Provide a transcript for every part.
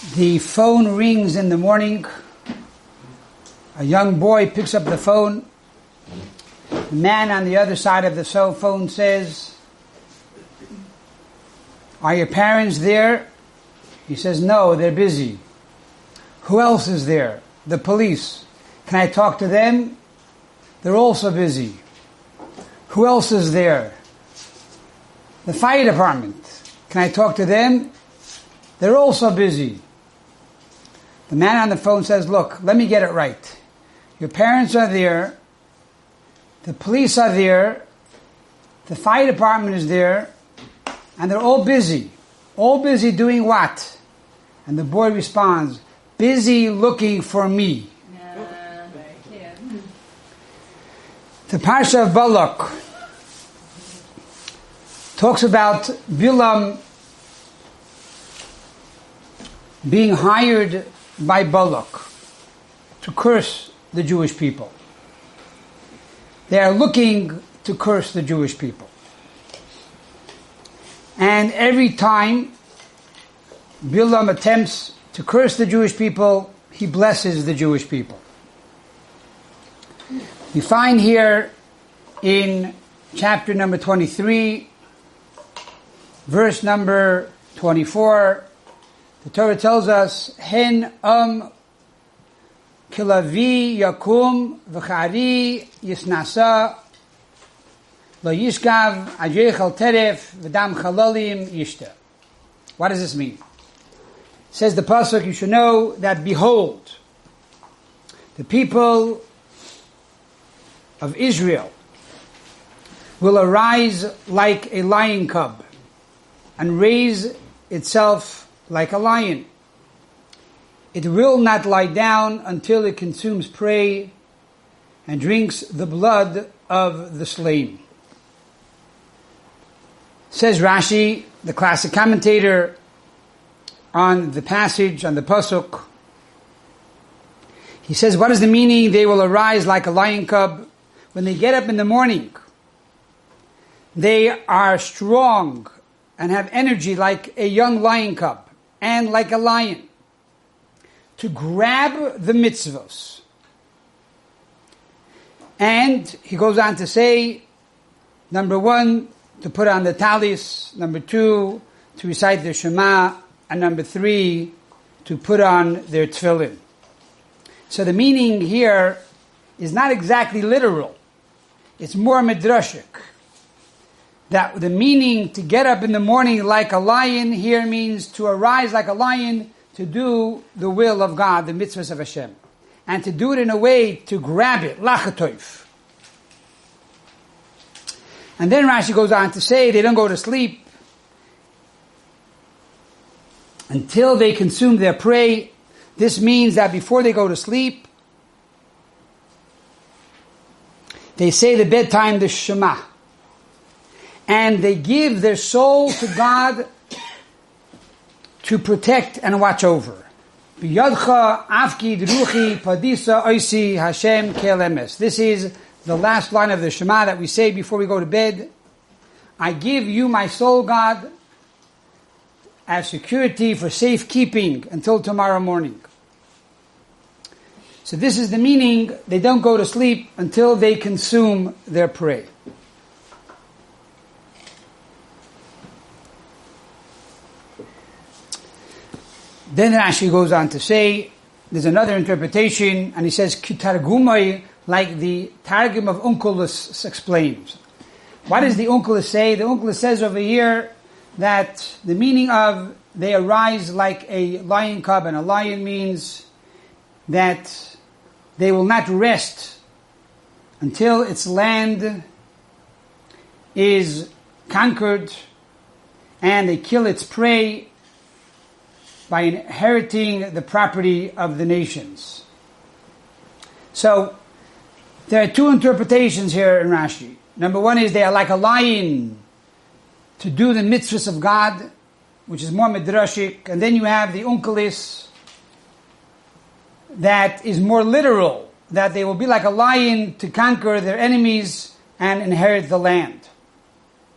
The phone rings in the morning. A young boy picks up the phone. The man on the other side of the cell phone says, Are your parents there? He says, No, they're busy. Who else is there? The police. Can I talk to them? They're also busy. Who else is there? The fire department. Can I talk to them? They're also busy. The man on the phone says, Look, let me get it right. Your parents are there. The police are there. The fire department is there. And they're all busy. All busy doing what? And the boy responds, Busy looking for me. The Parsha of Balak talks about Bilam being hired by Balak to curse the Jewish people. They are looking to curse the Jewish people. And every time Bilam attempts to curse the Jewish people, he blesses the Jewish people. We find here in chapter number 23, verse number 24, the Torah tells us, Hen um kilavi yakum v'chari yisnasa lo yishkav ajech teref v'dam chalalim yishta. What does this mean? Says the pasuk, you should know that behold, the people of Israel will arise like a lion cub and raise itself like a lion. It will not lie down until it consumes prey and drinks the blood of the slain. Says Rashi, the classic commentator, on the passage, on the Pasuk. He says, what is the meaning? They will arise like a lion cub. When they get up in the morning, they are strong and have energy like a young lion cub and like a lion to grab the mitzvahs. And he goes on to say, number one, to put on the talis, number two, to recite the Shema, and number three, to put on their tefillin. So the meaning here is not exactly literal. It's more midrashic. That the meaning to get up in the morning like a lion here means to arise like a lion to do the will of God, the mitzvahs of Hashem. And to do it in a way to grab it, lachatoif. And then Rashi goes on to say they don't go to sleep until they consume their prey. This means that before they go to sleep, they say the bedtime, the Shema. And they give their soul to God to protect and watch over. This is the last line of the Shema that we say before we go to bed. I give you my soul, God, as security for safekeeping until tomorrow morning. So this is the meaning, they don't go to sleep until they consume their prey. Then Rashi goes on to say, there's another interpretation, and he says, Kitargumai, like the Targum of Onkelos explains. What does the Onkelos say? The Onkelos says over here, that the meaning of they arise like a lion cub, and a lion means that they will not rest until its land is conquered and they kill its prey by inheriting the property of the nations. So, there are two interpretations here in Rashi. Number one is they are like a lion to do the mitzvahs of God, which is more midrashic, and then you have the Onkelos that is more literal, that they will be like a lion to conquer their enemies and inherit the land.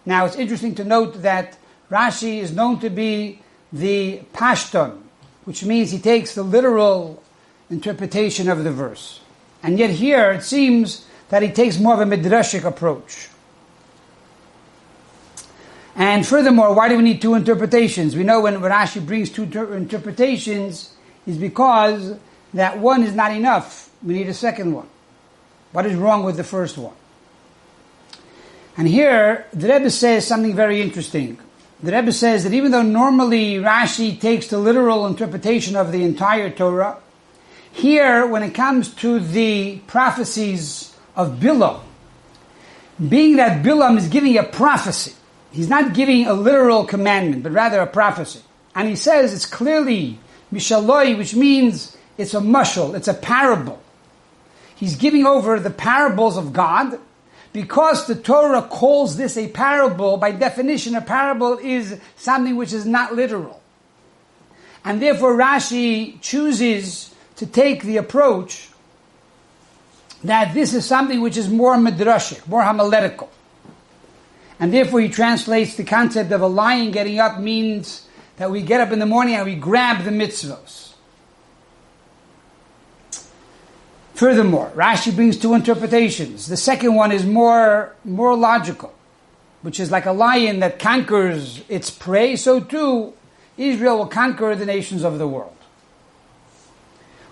Now it's interesting to note that Rashi is known to be the Pashton which means he takes the literal interpretation of the verse. And yet here it seems that he takes more of a midrashic approach. And furthermore, why do we need two interpretations? We know when Rashi brings two ter- interpretations is because that one is not enough. We need a second one. What is wrong with the first one? And here, the Rebbe says something very interesting. The Rebbe says that even though normally Rashi takes the literal interpretation of the entire Torah, here, when it comes to the prophecies of Bilam, being that Bilam is giving a prophecy, he's not giving a literal commandment, but rather a prophecy. And he says it's clearly Mishaloi, which means it's a mushal, it's a parable. He's giving over the parables of God. Because the Torah calls this a parable, by definition, a parable is something which is not literal. And therefore Rashi chooses to take the approach that this is something which is more midrashic, more homiletical. And therefore he translates the concept of a lion getting up means that we get up in the morning and we grab the mitzvahs. Furthermore, Rashi brings two interpretations. The second one is more, more logical, which is like a lion that conquers its prey, so too Israel will conquer the nations of the world.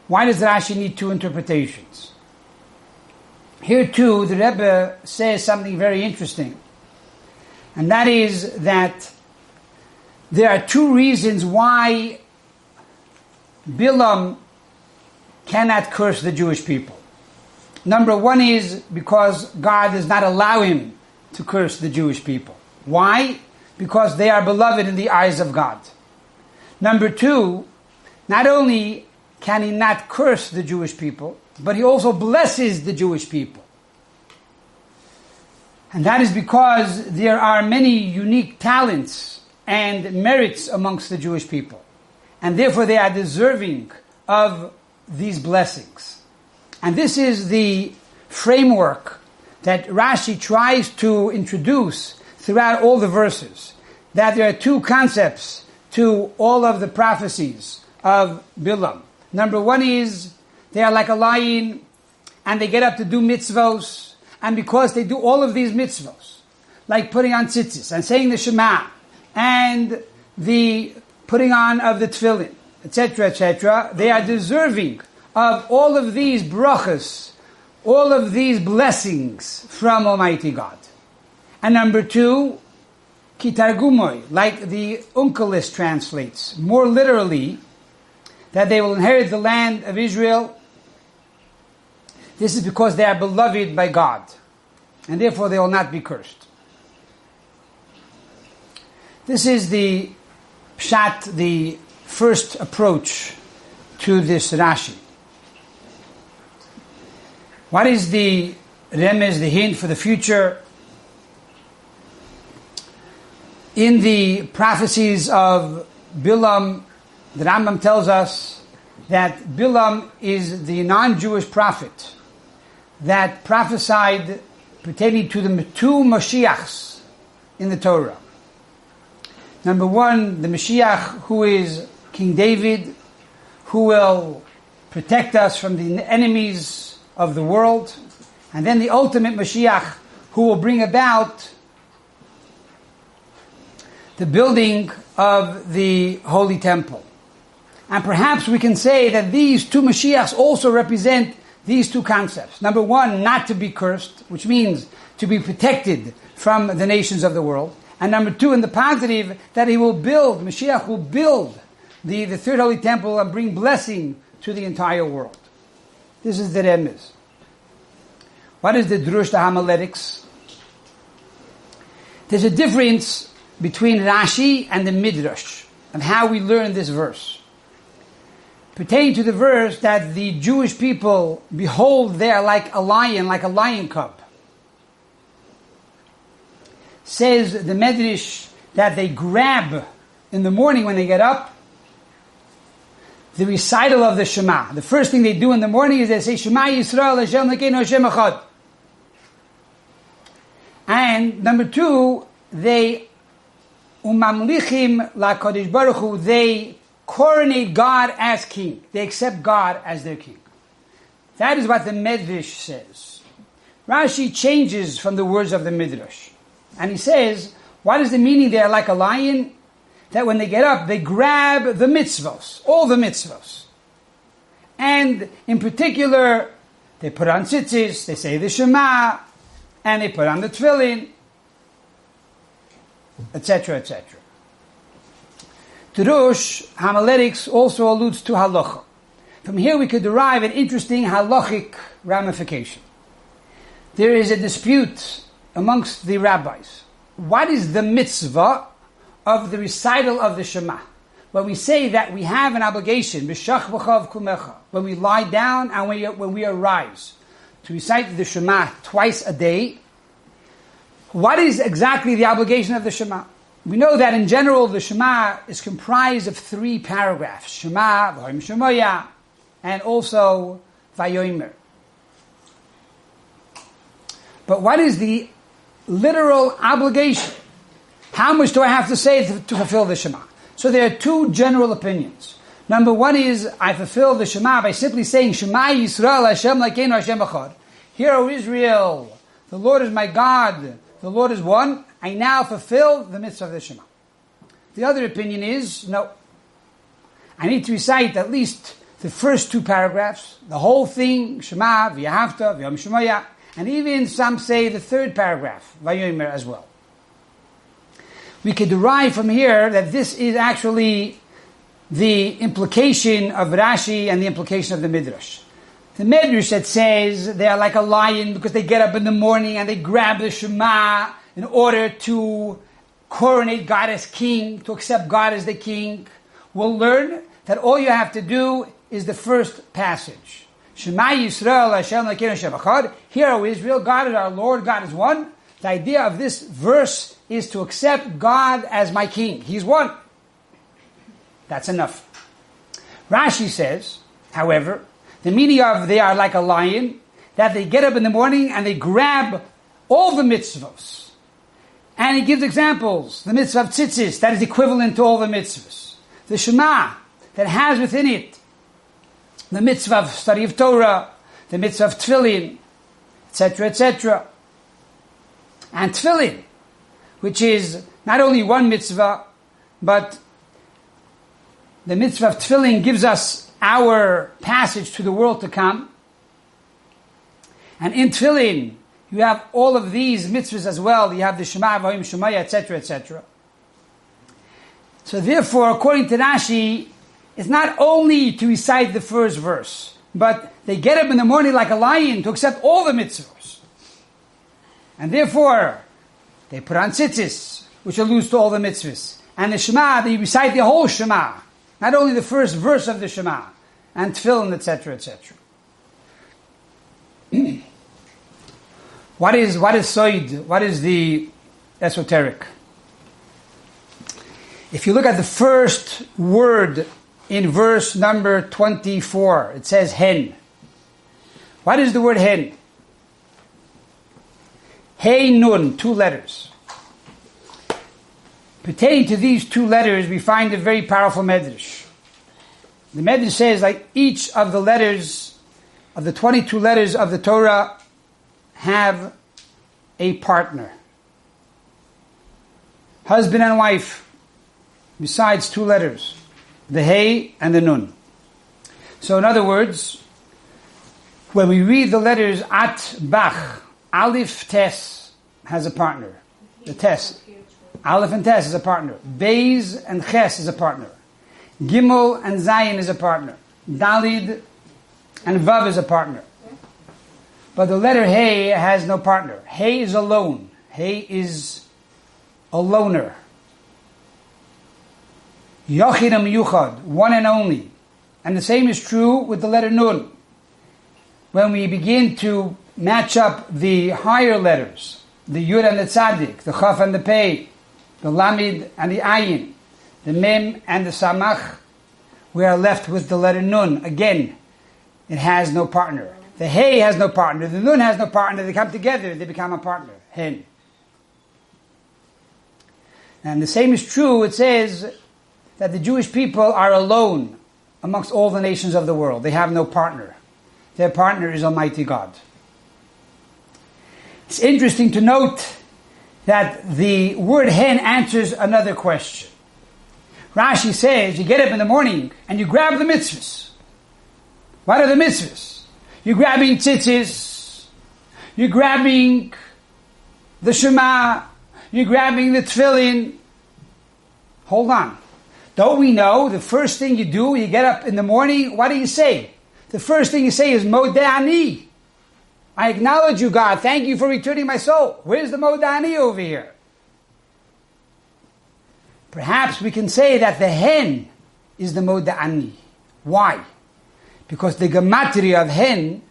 Why does Rashi need two interpretations? Here too, the Rebbe says something very interesting. And that is that there are two reasons why Bilam cannot curse the Jewish people. Number one is because God does not allow him to curse the Jewish people. Why? Because they are beloved in the eyes of God. Number two, not only can he not curse the Jewish people, but he also blesses the Jewish people. And that is because there are many unique talents and merits amongst the Jewish people. And therefore they are deserving of these blessings. And this is the framework that Rashi tries to introduce throughout all the verses. That there are two concepts to all of the prophecies of Bilam. Number one is they are like a lion and they get up to do mitzvos. And because they do all of these mitzvos, like putting on tzitzis and saying the Shema and the putting on of the tefillin, etc., etc., they are deserving of all of these brachas, all of these blessings from Almighty God. And number two, kitargumoy, like the Onkelos translates, more literally, that they will inherit the land of Israel. This is because they are beloved by God, and therefore they will not be cursed. This is the pshat, the first approach to this Rashi. What is the remez, the hint for the future? In the prophecies of Bilam, the Rambam tells us that Bilam is the non-Jewish prophet that prophesied pertaining to the two Mashiachs in the Torah. Number one, the Mashiach who is King David, who will protect us from the enemies of the world, and then the ultimate Mashiach who will bring about the building of the Holy Temple. And perhaps we can say that these two Mashiachs also represent these two concepts. Number one, not to be cursed, which means to be protected from the nations of the world. And number two, in the positive, that he will build, Mashiach will build the, the third holy temple and bring blessing to the entire world. This is the Remez. What is the Drush, the homiletics? There's a difference between Rashi and the Midrash of how we learn this verse. Pertaining to the verse that the Jewish people behold there like a lion, like a lion cub. Says the Medrash that they grab in the morning when they get up the recital of the Shema. The first thing they do in the morning is they say Shema Yisrael Hashem Lekeinu Hashem Echad. And number two, they umamlichim la Kodesh Baruch Hu, they coronate God as king. They accept God as their king. That is what the Medrash says. Rashi changes from the words of the Midrash. And he says, what is the meaning there like a lion? That when they get up, they grab the mitzvahs, all the mitzvahs. And in particular, they put on tzitzis, they say the Shema, and they put on the tefillin, etc., etc. Drush, homiletics also alludes to halacha. From here we could derive an interesting halachic ramification. There is a dispute amongst the rabbis. What is the mitzvah of the recital of the Shema? When we say that we have an obligation, when we lie down and when we, when we arise, to recite the Shema twice a day, what is exactly the obligation of the Shema? We know that in general the Shema is comprised of three paragraphs. Shema, V'hoim Shemoya, and also Vayomer. But what is the literal obligation? How much do I have to say to, to fulfill the Shema? So there are two general opinions. Number one is I fulfill the Shema by simply saying Shema Yisrael Hashem Lakeinu Hashem Echad. Hear, O Israel, the Lord is my God, the Lord is one. I now fulfill the mitzvah of the Shema. The other opinion is no. I need to recite at least the first two paragraphs, the whole thing, Shema, V'yahavta, V'yom Shemaya, and even some say the third paragraph, Vayomer as well. We could derive from here that this is actually the implication of Rashi and the implication of the Midrash. The Midrash that says they are like a lion because they get up in the morning and they grab the Shema in order to coronate God as king, to accept God as the king. We'll learn that all you have to do is the first passage. Shema Yisrael Hashem Lakeinu Hashem Echad. Hear, O Israel, God is our Lord, God is one. The idea of this verse is to accept God as my king. He's one. That's enough. Rashi says, however, the meaning of they are like a lion, that they get up in the morning and they grab all the mitzvahs. And he gives examples. The mitzvah of tzitzis, that is equivalent to all the mitzvahs. The Shema, that has within it the mitzvah of study of Torah, the mitzvah of tefillin, etc., etc. And tefillin, which is not only one mitzvah, but the mitzvah of tefillin gives us our passage to the world to come. And in tefillin, you have all of these mitzvahs as well. You have the Shema, Vahim, Shemaya, etc., etc. So therefore, according to Rashi, it's not only to recite the first verse, but they get up in the morning like a lion to accept all the mitzvahs. And therefore, they put on tzitzis, which alludes to all the mitzvahs. And the Shema, they recite the whole Shema, not only the first verse of the Shema, and tefillin, etc., etc. what is what is soid? What is the esoteric? If you look at the first word in verse number 24. It says hen. What is the word hen? Hey nun, two letters. Pertaining to these two letters, we find a very powerful medrash. The medrash says like each of the letters, of the 22 letters of the Torah, have a partner. Husband and wife, besides two letters the Hey and the Nun. So in other words, when we read the letters At Bach, Aleph Tes has a partner. The Tes. Aleph and Tes is a partner. Beis and Ches is a partner. Gimel and Zayin is a partner. Dalid and Vav is a partner. But the letter Hey has no partner. Hey is alone. Hey is a loner. Yochidam Yuchad, one and only. And the same is true with the letter Nun. When we begin to match up the higher letters, the Yud and the Tzadik, the Chaf and the Pei, the Lamid and the Ayin, the Mem and the Samach, we are left with the letter Nun. Again, it has no partner. The Hey has no partner. The Nun has no partner. They come together, they become a partner. Hen. And the same is true, it says, that the Jewish people are alone amongst all the nations of the world. They have no partner. Their partner is Almighty God. It's interesting to note that the word hen answers another question. Rashi says you get up in the morning and you grab the mitzvahs. What are the mitzvahs? You're grabbing tzitzis. You're grabbing the Shema. You're grabbing the tefillin. Hold on. Don't we know the first thing you do, you get up in the morning, what do you say? The first thing you say is Modani. I acknowledge you, God. Thank you for returning my soul. Where's the Modani over here? Perhaps we can say that the hen is the Modani. Why? Because the gematria of hen,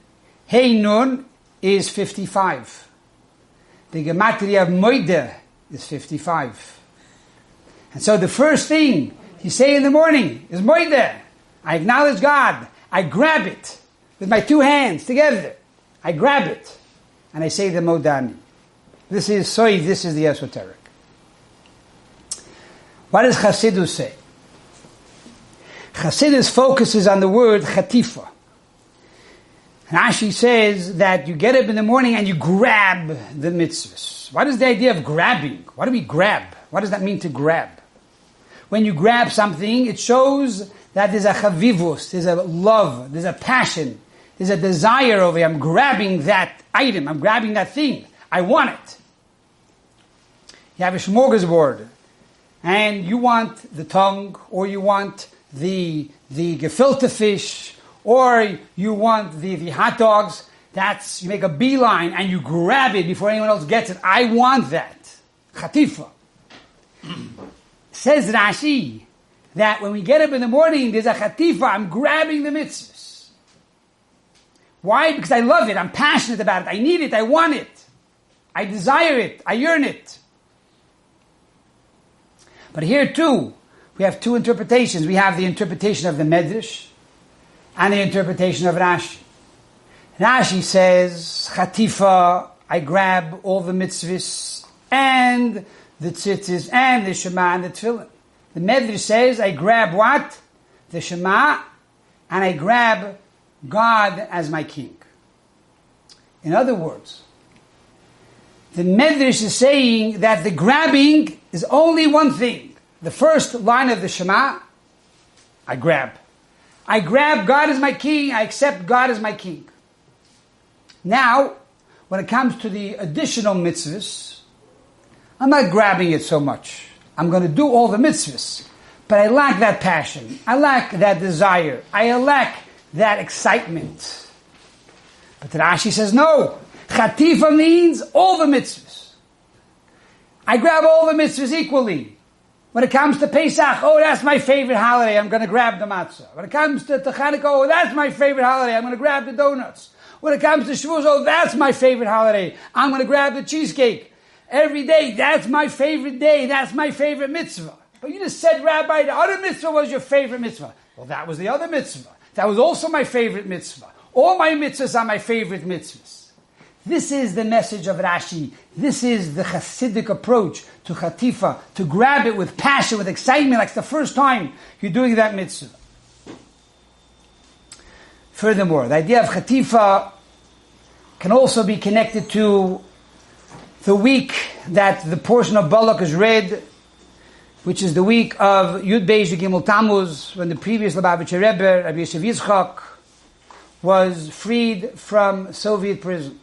hey nun, is 55. The gematria of moide is 55. And so the first thing you say in the morning is moide. I acknowledge God. I grab it with my two hands together. I grab it and I say the modani. This is soy, this is the esoteric. What does Chassidus say? Chassidus focuses on the word chatifa. Rashi says that you get up in the morning and you grab the mitzvahs. What is the idea of grabbing? What do we grab? What does that mean to grab? When you grab something, it shows that there's a chavivus, there's a love, there's a passion, there's a desire over here. I'm grabbing that item, I'm grabbing that thing. I want it. You have a smorgasbord, and you want the tongue, or you want the, the gefilte fish, or you want the, the hot dogs. That's, you make a beeline and you grab it before anyone else gets it. I want that. Chatifa. Says Rashi, that when we get up in the morning, there's a chatifa, I'm grabbing the mitzvahs. Why? Because I love it, I'm passionate about it, I need it, I want it, I desire it, I yearn it. But here too, we have two interpretations. We have the interpretation of the Medrash and the interpretation of Rashi. Rashi says, chatifa, I grab all the mitzvahs and the tzitzis and the shema and the tefillin. The Medrash says, I grab what? The Shema, and I grab God as my king. In other words, the Medrash is saying that the grabbing is only one thing. The first line of the Shema, I grab. I grab God as my king, I accept God as my king. Now, when it comes to the additional mitzvahs, I'm not grabbing it so much. I'm going to do all the mitzvahs. But I lack that passion. I lack that desire. I lack that excitement. But Rashi says no. Chatifa means all the mitzvahs. I grab all the mitzvahs equally. When it comes to Pesach, oh, that's my favorite holiday. I'm going to grab the matzah. When it comes to, to oh, that's my favorite holiday. I'm going to grab the donuts. When it comes to Shavuos, oh, that's my favorite holiday. I'm going to grab the cheesecake every day. That's my favorite day. That's my favorite mitzvah. But you just said, Rabbi, the other mitzvah was your favorite mitzvah. Well, that was the other mitzvah. That was also my favorite mitzvah. All my mitzvahs are my favorite mitzvahs. This is the message of Rashi. This is the Hasidic approach to Chatifa, to grab it with passion, with excitement, like the first time you're doing that mitzvah. Furthermore, the idea of Chatifa can also be connected to the week that the portion of Balak is read, which is the week of Yud Beis Gimel Tammuz, when the previous Lubavitcher Rebbe, Rabbi Yosef Yitzchak, was freed from Soviet prison.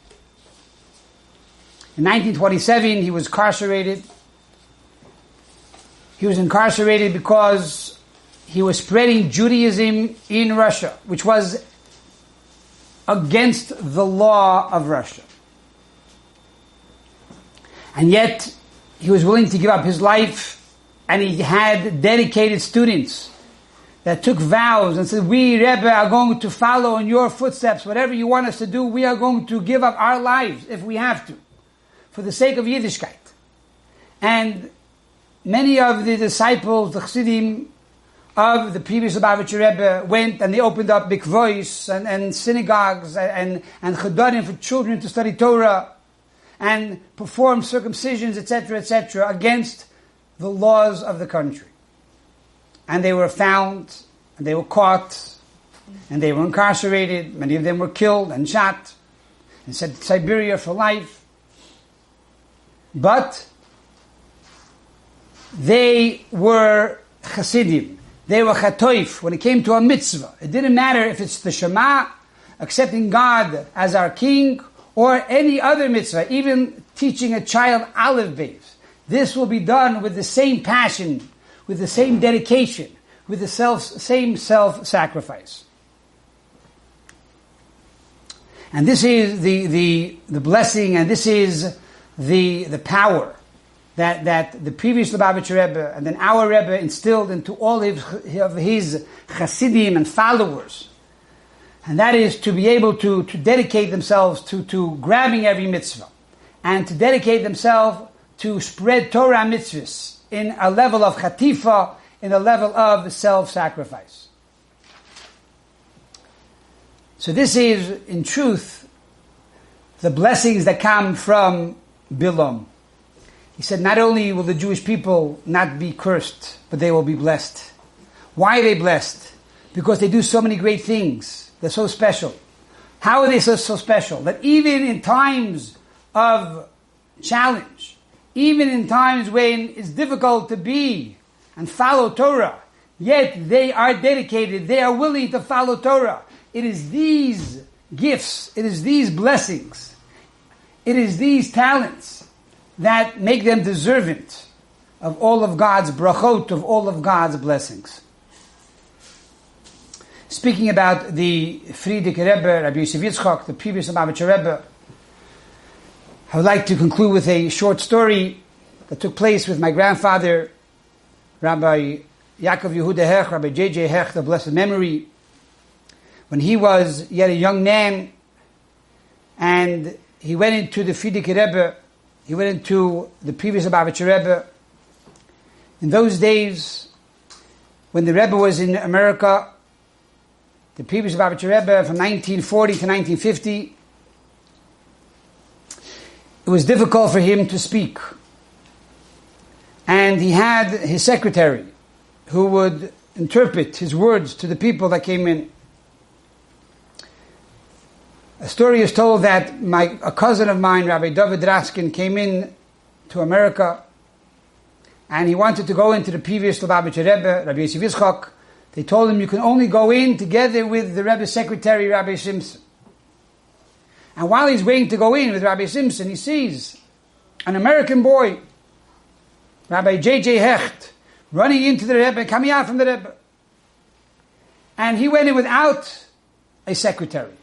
In 1927, he was incarcerated. He was incarcerated because he was spreading Judaism in Russia, which was against the law of Russia. And yet, he was willing to give up his life, and he had dedicated students that took vows and said, we, Rebbe, are going to follow in your footsteps. Whatever you want us to do, we are going to give up our lives if we have to, for the sake of Yiddishkeit. And many of the disciples, the Chassidim of the previous Lubavitcher Rebbe went and they opened up mikvois and, and synagogues and, and for children to study Torah and perform circumcisions, etc., etc., against the laws of the country. and they were found, and they were caught, and they were incarcerated. Many of them were killed and shot, and sent to Siberia for life. But they were Hasidim. They were chatoif when it came to a mitzvah. It didn't matter if it's the Shema, accepting God as our king, or any other mitzvah, even teaching a child aleph beis. This will be done with the same passion, with the same dedication, with the self, same self-sacrifice. And this is the, the, the blessing, and this is the, the power that, that the previous Lubavitcher Rebbe and then our Rebbe instilled into all of his Hasidim and followers. And that is to be able to, to dedicate themselves to, to grabbing every mitzvah and to dedicate themselves to spread Torah mitzvahs in a level of chatifa, in a level of self-sacrifice. So this is, in truth, the blessings that come from Bilam. He said, not only will the Jewish people not be cursed, but they will be blessed. Why are they blessed? Because they do so many great things. They're so special. How are they so, so special? That even in times of challenge, even in times when it's difficult to be and follow Torah, yet they are dedicated, they are willing to follow Torah. It is these gifts, it is these blessings, it is these talents that make them deserving of all of God's brachot, of all of God's blessings. Speaking about the Frierdiker Rebbe, Rabbi Yosef Yitzchak, the previous Lubavitcher Rebbe, I would like to conclude with a short story that took place with my grandfather, Rabbi Yaakov Yehuda Hecht, Rabbi J.J. Hecht, the blessed memory, when he was yet a young man, and he went into the Frierdiker Rebbe he went into the previous Lubavitcher Rebbe. In those days, when the Rebbe was in America, the previous Lubavitcher Rebbe from 1940 to 1950, it was difficult for him to speak. And he had his secretary who would interpret his words to the people that came in. A story is told that my, a cousin of mine, Rabbi David Raskin, came in to America and he wanted to go into the previous Lubavitcher Rebbe, Rabbi Yosef. They told him you can only go in together with the Rebbe's secretary, Rabbi Simpson. And while he's waiting to go in with Rabbi Simpson, he sees an American boy, Rabbi J.J. Hecht, running into the Rebbe, coming out from the Rebbe. And he went in without a secretary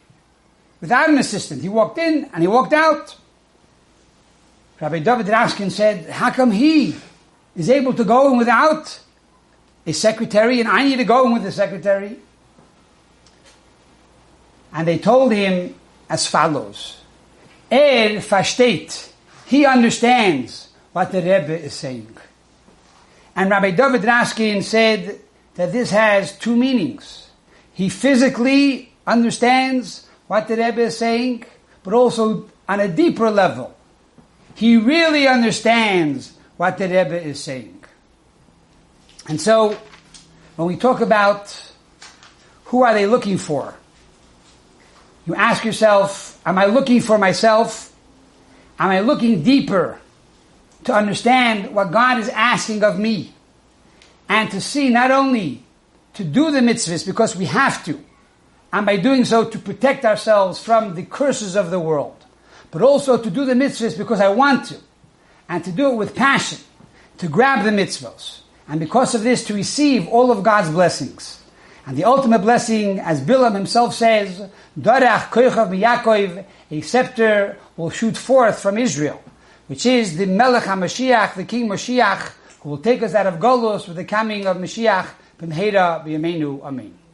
without an assistant. He walked in and he walked out. Rabbi David Raskin said, how come he is able to go in without a secretary and I need to go in with a secretary? And they told him as follows. Er versteht. He understands what the Rebbe is saying. And Rabbi David Raskin said that this has two meanings. He physically understands what the Rebbe is saying, but also on a deeper level. He really understands what the Rebbe is saying. And so, when we talk about who are they looking for, you ask yourself, am I looking for myself? Am I looking deeper to understand what God is asking of me? And to see not only to do the mitzvahs because we have to, and by doing so to protect ourselves from the curses of the world, but also to do the mitzvahs because I want to, and to do it with passion, to grab the mitzvahs, and because of this to receive all of God's blessings. And the ultimate blessing, as Bilam himself says, Darach koichav miyakov, a scepter will shoot forth from Israel, which is the Melech HaMashiach, the King Mashiach, who will take us out of Golos with the coming of Mashiach, B'mheira B'yameinu Amen.